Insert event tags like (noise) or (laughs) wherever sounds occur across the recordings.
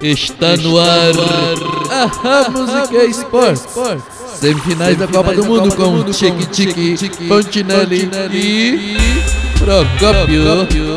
Está no ar a Música Esportes. Semifinais da Copa do Mundo com Chique Chique, Fontinelli e Procópio.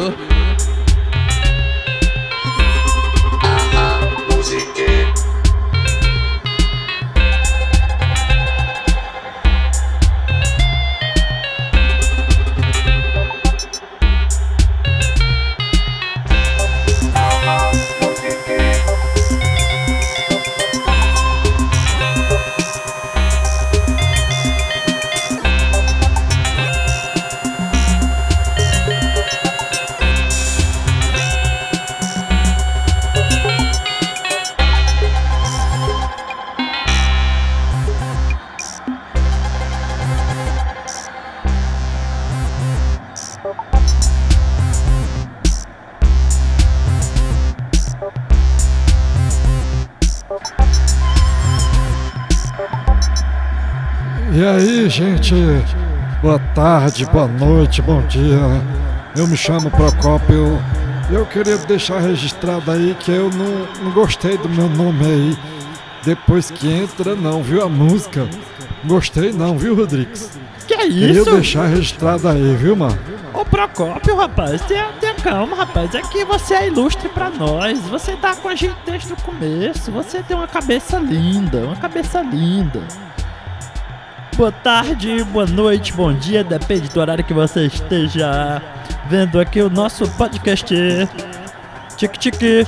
Gente? Boa tarde, boa noite, bom dia. Eu me chamo Procópio. Eu queria deixar registrado aí que eu não, não gostei do meu nome aí. Depois que entra, não, viu a música? Gostei não, viu, Rodrigues? Que é Queria isso? deixar registrado aí, viu, mano? Ô Procópio, rapaz, tenha, tenha calma, rapaz. É que você é ilustre pra nós. Você tá com a gente desde o começo. Você tem uma cabeça linda, uma cabeça linda. Boa tarde, boa noite, bom dia, depende do horário que você esteja vendo aqui o nosso podcast. Tique tique.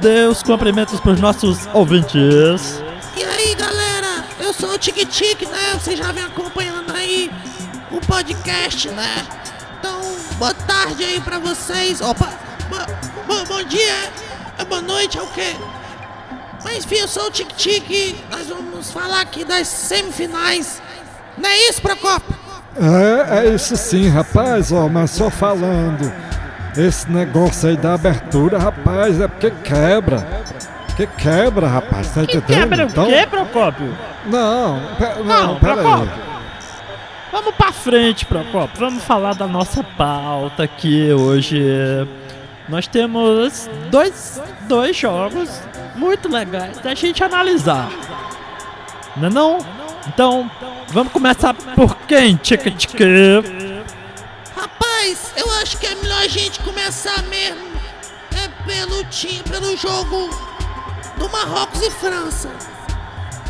Deus cumprimentos pros nossos ouvintes. E aí galera, eu sou o Tique Tique, né? Vocês já vem acompanhando aí o podcast, né? Então, boa tarde aí pra vocês. Opa, bo- bo- bom dia, é boa noite, é o quê? Mas enfim, eu sou o Tique Tique. Nós vamos falar aqui das semifinais. Não é isso, Procopio? É, é isso sim, rapaz, ó, mas só falando. Esse negócio aí da abertura, rapaz, é porque quebra. Que quebra, rapaz, tá entendendo? Quebra o Então- quê, Procópio? Não, pe- não, Não, peraí. Vamos pra frente, Procopio. Vamos falar da nossa pauta aqui hoje. Nós temos dois, dois jogos muito legais da gente analisar. Não é não? Então, vamos começar por quem, Tica Tica? Rapaz, eu acho que é melhor a gente começar mesmo é pelo time, pelo jogo do Marrocos e França.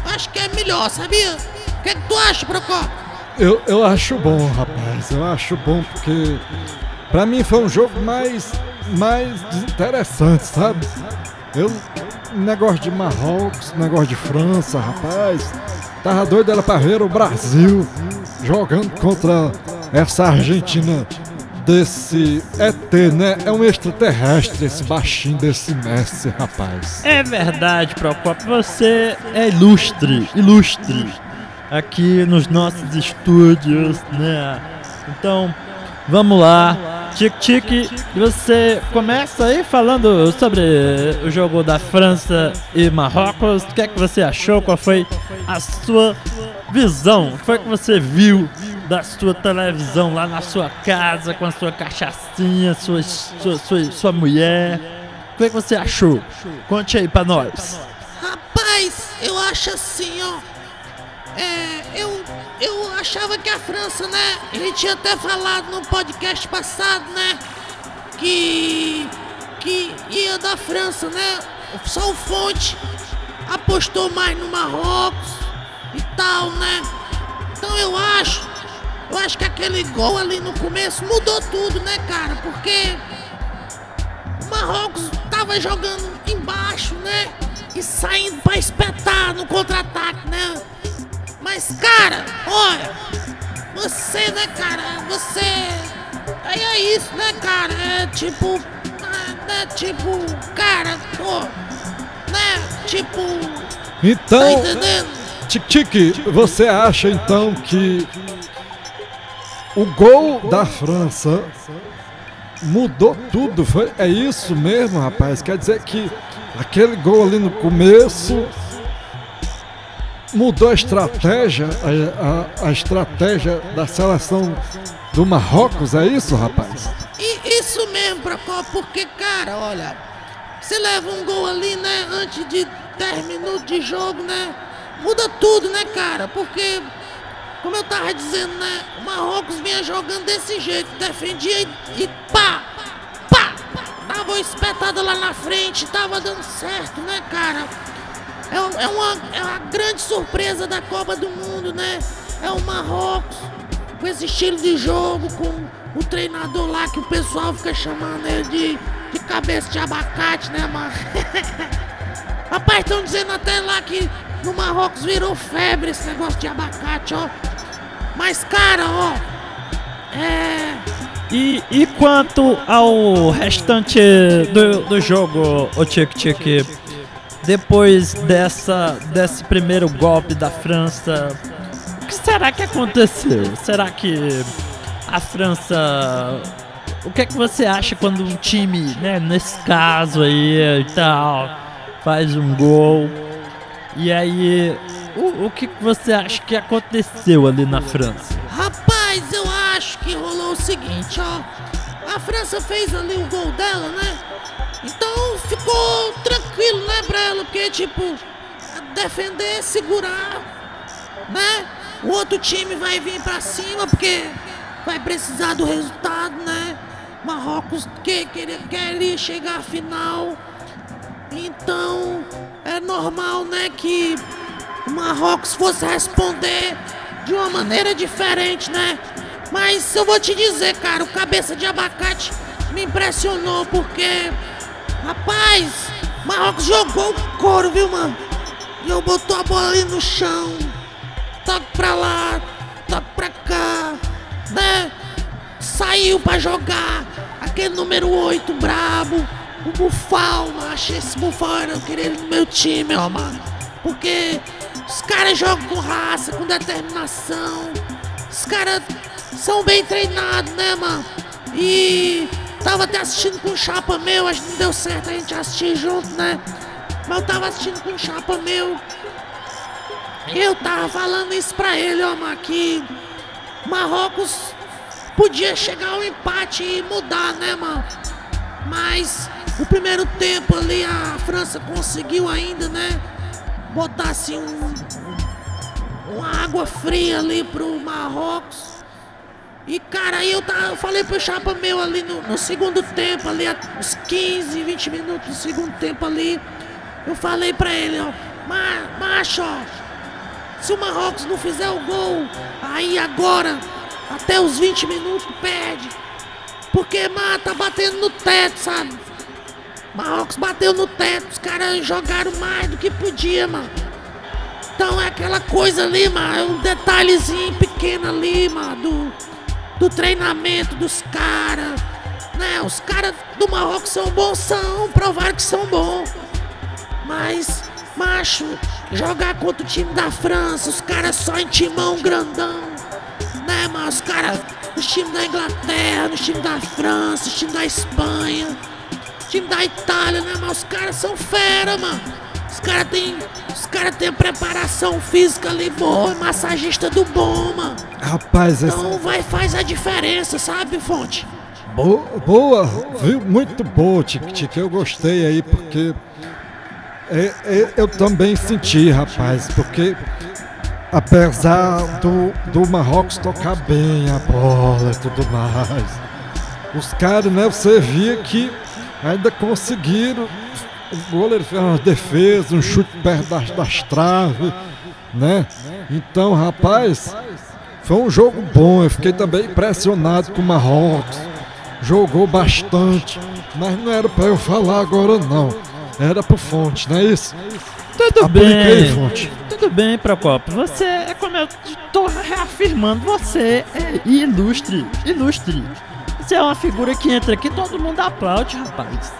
Acho que é melhor, sabia? O que, é que tu acha, Procopio? Eu, eu acho bom, rapaz. Eu acho bom porque pra mim foi um jogo mais mais interessante, sabe? Eu negócio de Marrocos, negócio de França, rapaz. Tava doido ela pra ver o Brasil jogando contra essa Argentina desse ET, né? É um extraterrestre esse baixinho desse Messi, rapaz. É verdade, Procopio. Você é ilustre, ilustre aqui nos nossos estúdios, né? Então, vamos lá. Tique, você começa aí falando sobre o jogo da França e Marrocos. O que é que você achou? Qual foi a sua visão? O que foi que você viu da sua televisão lá na sua casa com a sua cachaçinha, sua, sua, sua, sua mulher? O que, é que você achou? Conte aí pra nós. Rapaz, eu acho assim, ó. É, eu, eu achava que a França, né? A gente tinha até falado no podcast passado, né? Que. que ia da França, né? Só o Fonte apostou mais no Marrocos e tal, né? Então eu acho. Eu acho que aquele gol ali no começo mudou tudo, né, cara? Porque o Marrocos tava jogando embaixo, né? E saindo pra espetar no contra-ataque, né? Mas, cara, olha, você, né, cara, você. Aí é isso, né, cara? É tipo. é, né, tipo, cara, pô. Né? Tipo. Tá Então, entendendo? Tic-tic, você acha então que o gol da França mudou tudo? Foi, é isso mesmo, rapaz? Quer dizer que aquele gol ali no começo mudou a estratégia, a, a- a estratégia da seleção do Marrocos, é isso, rapaz? E isso mesmo, Procopio, porque, cara, olha, você leva um gol ali, né? Antes de 10 minutos de jogo, né? Muda tudo, né, cara? Porque, como eu tava dizendo, né? O Marrocos vinha jogando desse jeito, defendia e, e pá! Pá! Dava uma espetada lá na frente, tava dando certo, né, cara? É, é uma, é uma grande surpresa da Copa do Mundo, né? É o Marrocos com esse estilo de jogo, com o treinador lá que o pessoal fica chamando ele de, de cabeça de abacate, né, mano? (laughs) Rapaz, estão dizendo até lá que no Marrocos virou febre esse negócio de abacate, ó. Mas, cara, ó. É. E, e quanto ao restante do, do jogo, o Tic Tic, depois dessa, desse primeiro golpe da França, o que será que aconteceu? Será que a França. O que é que você acha quando um time, né, nesse caso aí e tal, faz um gol? E aí, o, o que você acha que aconteceu ali na França? Rapaz, eu acho que rolou o seguinte, ó. A França fez ali o gol dela, né? Então ficou tranquilo, né, pra ela? Porque, tipo, defender, segurar, né? O outro time vai vir pra cima porque vai precisar do resultado, né? Marrocos que, queria, queria chegar à final. Então é normal, né, que o Marrocos fosse responder de uma maneira diferente, né? Mas eu vou te dizer, cara, o cabeça de abacate me impressionou porque, rapaz, Marrocos jogou o couro, viu, mano? E eu botou a bola ali no chão, toque pra lá, toque pra cá, né? Saiu pra jogar aquele número 8 brabo, o Bufal, mano. Achei esse Bufal, eu queria ele no meu time, ó, mano. Porque os caras jogam com raça, com determinação. Os caras são bem treinados, né, mano? E tava até assistindo com um chapa meu, acho que não deu certo a gente assistir junto, né? Mas eu tava assistindo com um chapa meu. Eu tava falando isso pra ele, ó, mano, que Marrocos podia chegar ao empate e mudar, né, mano? Mas o primeiro tempo ali a França conseguiu ainda, né? Botar assim um, uma água fria ali pro Marrocos. E cara, eu, tava, eu falei pro chapa meu ali no, no segundo tempo, ali, uns 15, 20 minutos do segundo tempo ali. Eu falei pra ele, ó, "Ma- macho, ó, se o Marrocos não fizer o gol, aí agora, até os 20 minutos, perde. Porque, mano, tá batendo no teto, sabe? Marrocos bateu no teto, os caras jogaram mais do que podia, mano. Então é aquela coisa ali, mano, é um detalhezinho pequeno ali, mano, do, do treinamento dos caras. Né, os caras do Marrocos são bons, são, provaram que são bons. Mas, macho, jogar contra o time da França, os caras só em timão grandão. Né, mano? Os caras, os times da Inglaterra, os times da França, os times da Espanha, os times da Itália, né, mano? Os caras são fera, mano. Os caras têm. Os caras têm preparação física ali boa, massagista do bom, mano. Rapaz, Então vai, faz a diferença, sabe, Fonte? Bo- boa, viu? Muito boa, Tic Tic. Eu gostei aí porque é- é- eu também senti, rapaz, porque apesar do, do Marrocos tocar bem a bola e tudo mais, os caras, né? Você via que ainda conseguiram. O goleiro fez uma defesa, um chute perto das, das traves, né? Então, rapaz, foi um jogo bom. Eu fiquei também impressionado com o Marrocos jogou bastante, mas não era pra eu falar agora não. Era pro Fonte, não é isso? Tudo Apliquei, bem. Fonte. Tudo bem, Procopio. Você é como eu tô reafirmando, você é ilustre, ilustre. Você é uma figura que entra aqui, todo mundo aplaude, rapaz.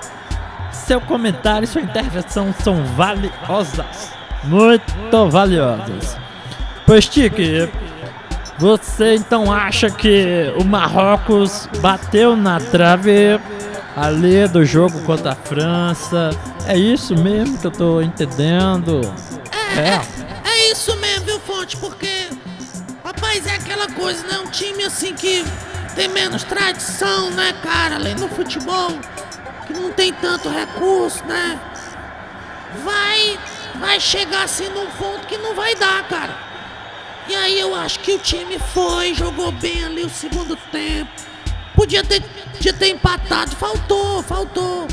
Seu comentário e sua intervenção são valiosas. Muito valiosas. Pois, Tique, você então acha que o Marrocos bateu na trave ali do jogo contra a França? É isso mesmo que eu tô entendendo? É. É isso mesmo, viu, Fonte? Porque, rapaz, é aquela coisa, né? Um time assim que tem menos tradição, né, cara? Além do futebol. Não tem tanto recurso, né? Vai, vai chegar assim num ponto que não vai dar, cara. E aí eu acho que o time foi, jogou bem ali o segundo tempo. Podia ter, podia ter empatado, faltou, faltou.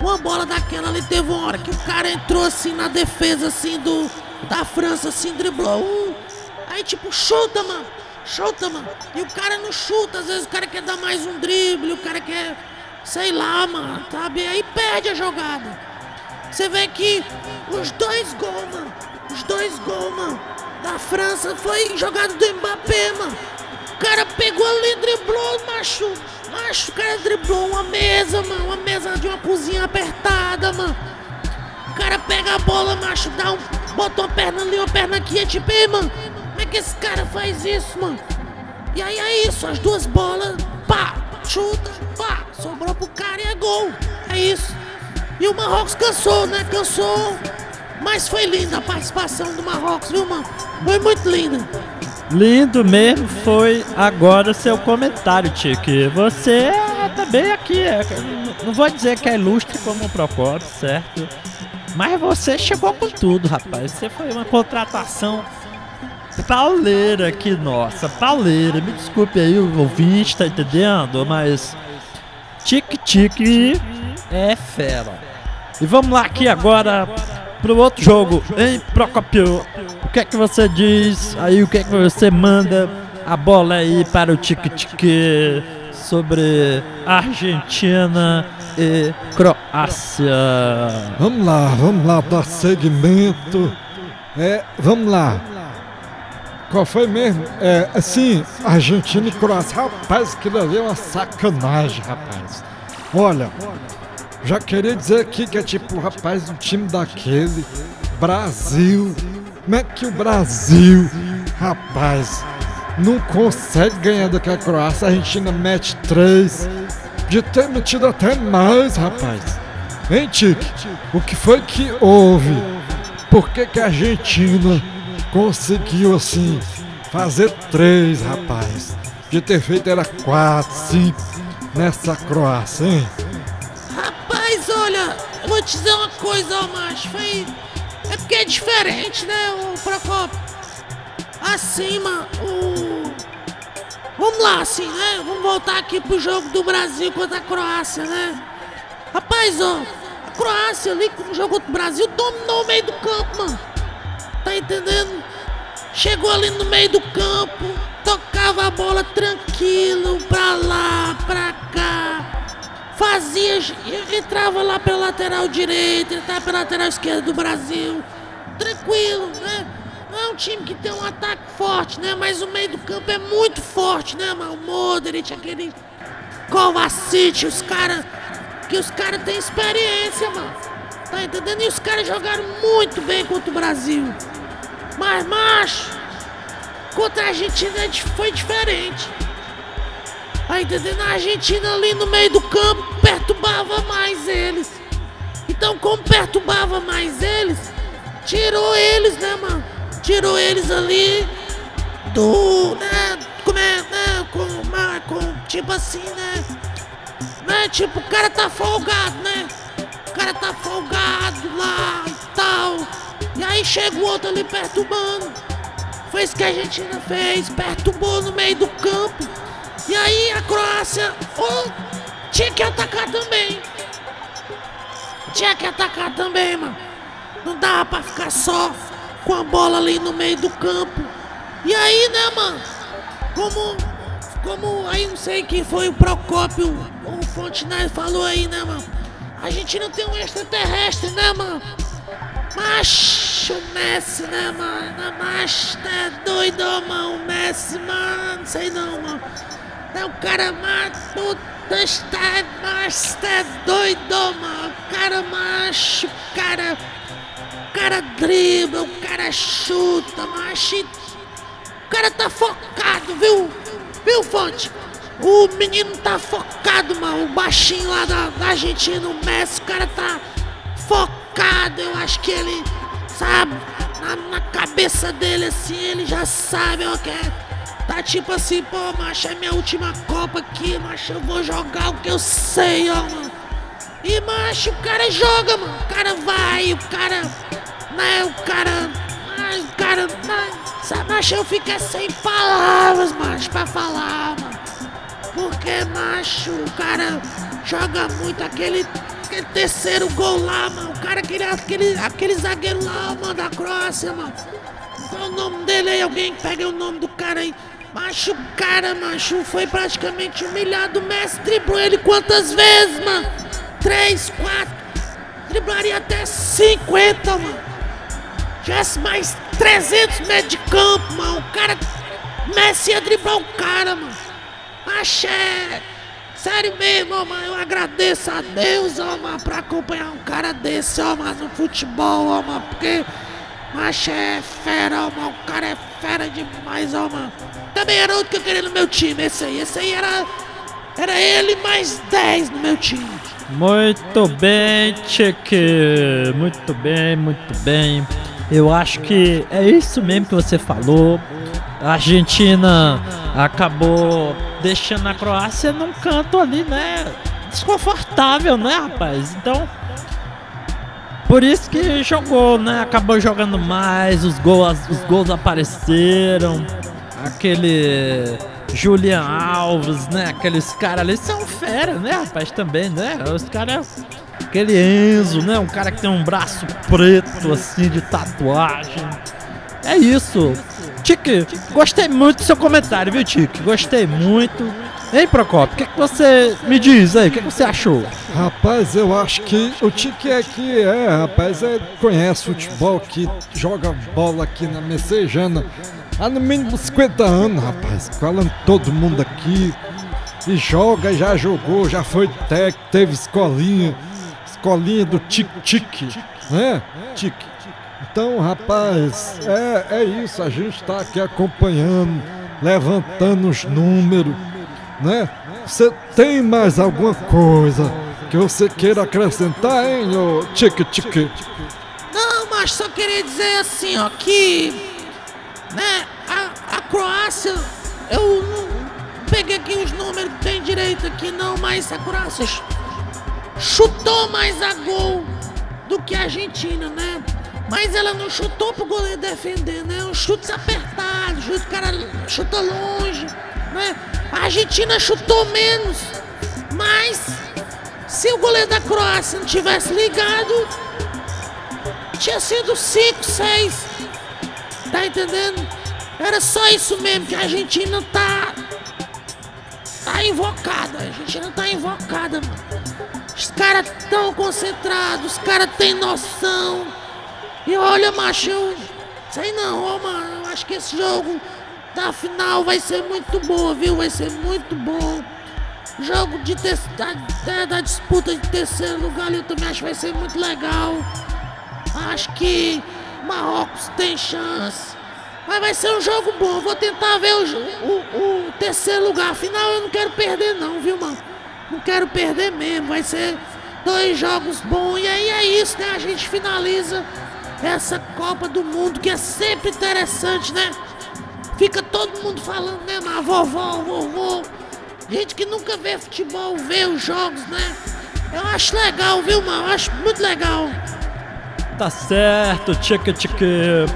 Uma bola daquela ali teve uma hora que o cara entrou assim na defesa assim do da França assim, driblou um. Aí tipo, chuta, mano. Chuta, mano. E o cara não chuta, às vezes o cara quer dar mais um drible, o cara quer, sei lá, mano, sabe? Aí perde a jogada. Você vê que os dois gols, mano, os dois gols, mano, da França foi jogado do Mbappé, mano. O cara pegou ali, driblou, macho. Macho, o cara driblou uma mesa, mano. Uma mesa de uma cozinha apertada, mano. O cara pega a bola, macho, dá um. Bota uma perna ali, uma perna aqui. É tipo, ei, mano, como é que esse cara faz isso, mano? E aí é isso, as duas bolas, pá, chuta, pá, sobrou pro cara e é gol. É isso. E o Marrocos cansou, né? Cansou. Mas foi linda a participação do Marrocos, viu, mano? Foi muito linda. Lindo mesmo foi agora seu comentário, Tique. Você também aqui, é, não vou dizer que é ilustre como o Procopio, certo? Mas você chegou com tudo, rapaz. Você foi uma contratação pauleira aqui, nossa, pauleira. Me desculpe aí o ouvinte, tá entendendo? Mas Tique Tique é fera. E vamos lá aqui agora pro outro jogo, hein, Procopio? O que é que você diz aí? O que é que você manda a bola aí para o Tique Tique sobre Argentina e Croácia? Vamos lá, vamos lá dar segmento. É, vamos lá. Qual foi mesmo? É, assim, Argentina e Croácia. Rapaz, aquilo ali é uma sacanagem, rapaz. Olha, já queria dizer aqui que é tipo, rapaz, um time daquele. Brasil. Como é que o Brasil, rapaz, não consegue ganhar daquela Croácia? A Argentina mete três. De ter metido até mais, rapaz. Hein, Tique? O que foi que houve? Por que, que a Argentina conseguiu assim fazer três, rapaz? De ter feito era quatro, cinco nessa Croácia, hein? Rapaz, olha, eu vou te dizer uma coisa, macho. Foi. É porque é diferente, né, o Procopio? Acima, o. Vamos lá, assim, né? Vamos voltar aqui pro jogo do Brasil contra a Croácia, né? Rapaz, ó, a Croácia ali no jogo contra o Brasil dominou o meio do campo, mano. Tá entendendo? Chegou ali no meio do campo, tocava a bola tranquilo, pra lá, pra cá. Fazia, entrava lá pela lateral direita, entrava pela lateral esquerda do Brasil. Tranquilo, né? É um time que tem um ataque forte, né? Mas o meio do campo é muito forte, né, mano? O Modric, aquele Kovacic, os caras... Que os caras têm experiência, mano. Tá entendendo? E os caras jogaram muito bem contra o Brasil. Mas, macho, contra a Argentina foi diferente. Tá entendendo? A Argentina ali no meio do campo perturbava mais eles. Então, como perturbava mais eles, tirou eles, né, mano? Tirou eles ali do, né? Como é, né? Com, com, tipo assim, né? Né? Tipo, o cara tá folgado, né? O cara tá folgado lá e tal. E aí chega o outro ali perturbando. Foi isso que a Argentina fez, perturbou no meio do campo. E aí a Croácia oh, tinha que atacar também. Tinha que atacar também, mano. Não dava pra ficar só com a bola ali no meio do campo. E aí, né, mano? Como. Como aí não sei quem foi o Procópio, o Fontenay falou aí, né, mano? A gente não tem um extraterrestre, né, mano? Macho Messi, né, mano? Macho, é doido, mano. O Messi, mano. Sei não, mano. É o cara, mano. Puta, está macho, é doido, mano. O cara macho, cara. O cara dribla, o cara chuta, macho. O cara tá focado, viu? Viu, Fonte? O menino tá focado, mano. O baixinho lá da, da Argentina, o Messi, o cara tá focado. Eu acho que ele, sabe, na, na cabeça dele assim, ele já sabe, ó, que é, tá tipo assim, pô, macho, é minha última Copa aqui, macho, eu vou jogar o que eu sei, ó, mano. E macho, o cara joga, mano. O cara vai, o cara. Né, o cara. Ai, o cara. Né, macho, eu fico sem palavras, macho, pra falar, mano. Porque, macho, o cara joga muito aquele, aquele terceiro gol lá, mano. O cara queria aquele, aquele zagueiro lá, mano, da Croácia, mano. Qual o nome dele aí? Alguém pega o nome do cara aí. Macho, cara, macho, foi praticamente humilhado. O Messi driblou ele quantas vezes, mano? Três, quatro. Driblaria até 50, mano. Tivesse mais 300 metros de campo, mano. O cara. Messi ia driblar o cara, mano. Axé. Sério mesmo, ó, mano. Eu agradeço a Deus, ó, mano, pra acompanhar um cara desse, ó, mano, no futebol, ó, mano. Porque. Macho é fera, ó, mano. O cara é fera demais, ó, mano. Também era outro que eu queria no meu time, esse aí. Esse aí era. Era ele mais 10 no meu time. Muito bem, Tcheke. Muito bem, muito bem. Eu acho que é isso mesmo que você falou. A Argentina acabou deixando a Croácia num canto ali, né? Desconfortável, né, rapaz? Então. Por isso que jogou, né? Acabou jogando mais, os gols, os gols apareceram. Aquele Julian Alves, né? Aqueles caras ali são fera, né, rapaz? Também, né? Os caras. Aquele Enzo, né? Um cara que tem um braço preto, assim, de tatuagem. É isso. Tique, gostei muito do seu comentário, viu, Tique? Gostei muito. Hein, Procopio? O que, que você me diz aí? O que, que você achou? Rapaz, eu acho que o Tique é que é, rapaz, é, conhece futebol, que joga bola aqui na Messejana há no mínimo 50 anos, rapaz. Falando todo mundo aqui. E joga, já jogou, já foi técnico, teve escolinha, escolinha do tique-tique, né? Tique. Então, rapaz, é, é isso, a gente tá aqui acompanhando, levantando os números, né? Você tem mais alguma coisa que você queira acrescentar, hein, ô tique-tique? Não, mas só queria dizer assim, ó, que. Né, a, a Croácia, eu não peguei aqui os números tem direito aqui, não, mas a Croácia chutou mais a gol do que a Argentina, né? Mas ela não chutou pro goleiro defender, né? Um chute apertado, chute, o cara chuta longe, né? A Argentina chutou menos, mas se o goleiro da Croácia não tivesse ligado, tinha sido 5, 6. Tá entendendo? Era só isso mesmo, que a Argentina tá. Tá invocada. A Argentina tá invocada, mano. Caras tão concentrados, os caras têm noção. E olha, macho, eu. Sei não, ó, mano. Eu acho que esse jogo da final vai ser muito bom, viu? Vai ser muito bom. Jogo de ter, da, da- disputa de terceiro lugar eu também acho que vai ser muito legal. Acho que Marrocos tem chance. Mas vai ser um jogo bom. Vou tentar ver o, o, o terceiro lugar. Afinal, eu não quero perder, não, viu, mano? Não quero perder mesmo. Vai ser dois jogos bons. E aí é isso, né? A gente finaliza essa Copa do Mundo que é sempre interessante, né? Fica todo mundo falando, né? Mas vovó, vovô. Gente que nunca vê futebol, vê os jogos, né? Eu acho legal, viu, mano? Eu acho muito legal. Tá certo, Tique Tique.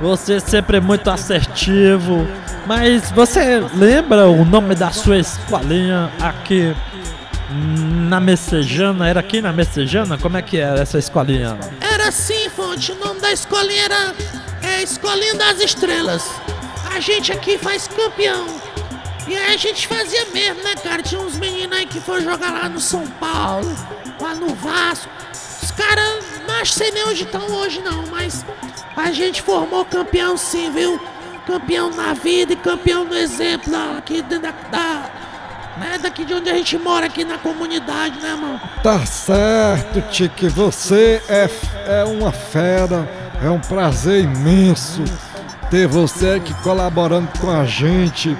Você sempre é muito assertivo. Mas você lembra o nome da sua escolinha aqui na Messejana? Era aqui na Messejana? Como é que era essa escolinha? Era assim, Fonte. O nome da escolinha era é, Escolinha das Estrelas. A gente aqui faz campeão. E aí a gente fazia mesmo, né, cara? Tinha uns meninos aí que foram jogar lá no São Paulo, lá no Vasco. Os caras, não sei nem onde estão hoje não, mas a gente formou campeão sim, viu? Campeão na vida e campeão no exemplo aqui dentro da, da né, daqui de onde a gente mora, aqui na comunidade, né, mano? Tá certo, Tique, você é, é uma fera, é um prazer imenso ter você aqui colaborando com a gente.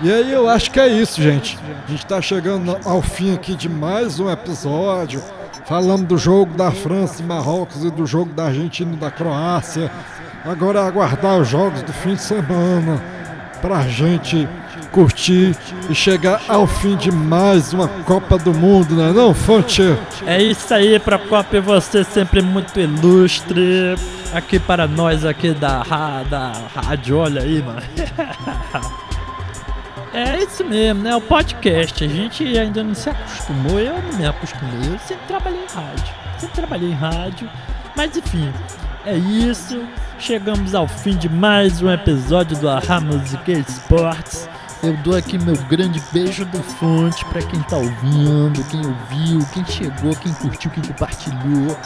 E aí eu acho que é isso, gente. A gente tá chegando ao fim aqui de mais um episódio. Falamos do jogo da França e Marrocos e do jogo da Argentina e da Croácia. Agora é aguardar os jogos do fim de semana pra gente curtir e chegar ao fim de mais uma Copa do Mundo, né não, Fonte? É isso aí, Procopio, você sempre muito ilustre. Aqui para nós aqui da, da rádio, olha aí, mano. (laughs) É isso mesmo, né? O podcast, a gente ainda não se acostumou, eu não me acostumei, eu sempre trabalhei em rádio, sempre trabalhei em rádio, mas enfim, é isso, chegamos ao fim de mais um episódio do Arra Música e Esportes. Eu dou aqui meu grande beijo do fonte pra quem tá ouvindo, quem ouviu, quem chegou, quem curtiu, quem compartilhou,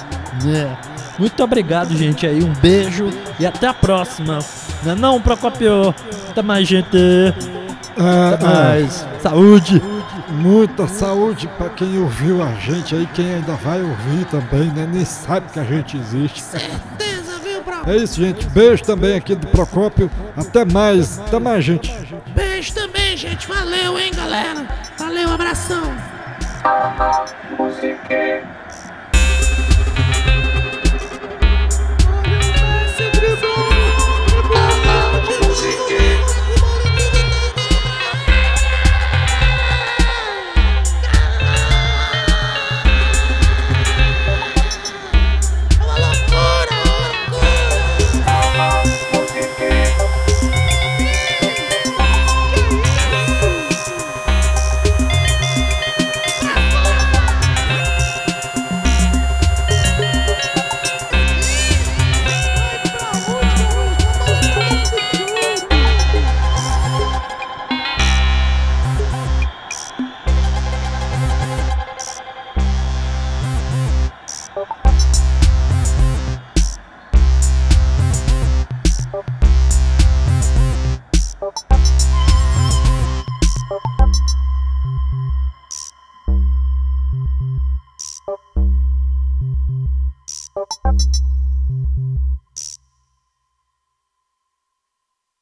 né? Muito obrigado, gente, aí, um beijo e até a próxima. Não é não, Procopio? Até mais, gente. É, Até é, mais. Saúde. muita saúde pra quem ouviu a gente aí, quem ainda vai ouvir também, né? Nem sabe que a gente existe. Certeza, viu? É isso, gente. Beijo também aqui do Procópio. Até mais. Até mais, gente. Beijo também, gente. Valeu, hein, galera. Valeu, abração.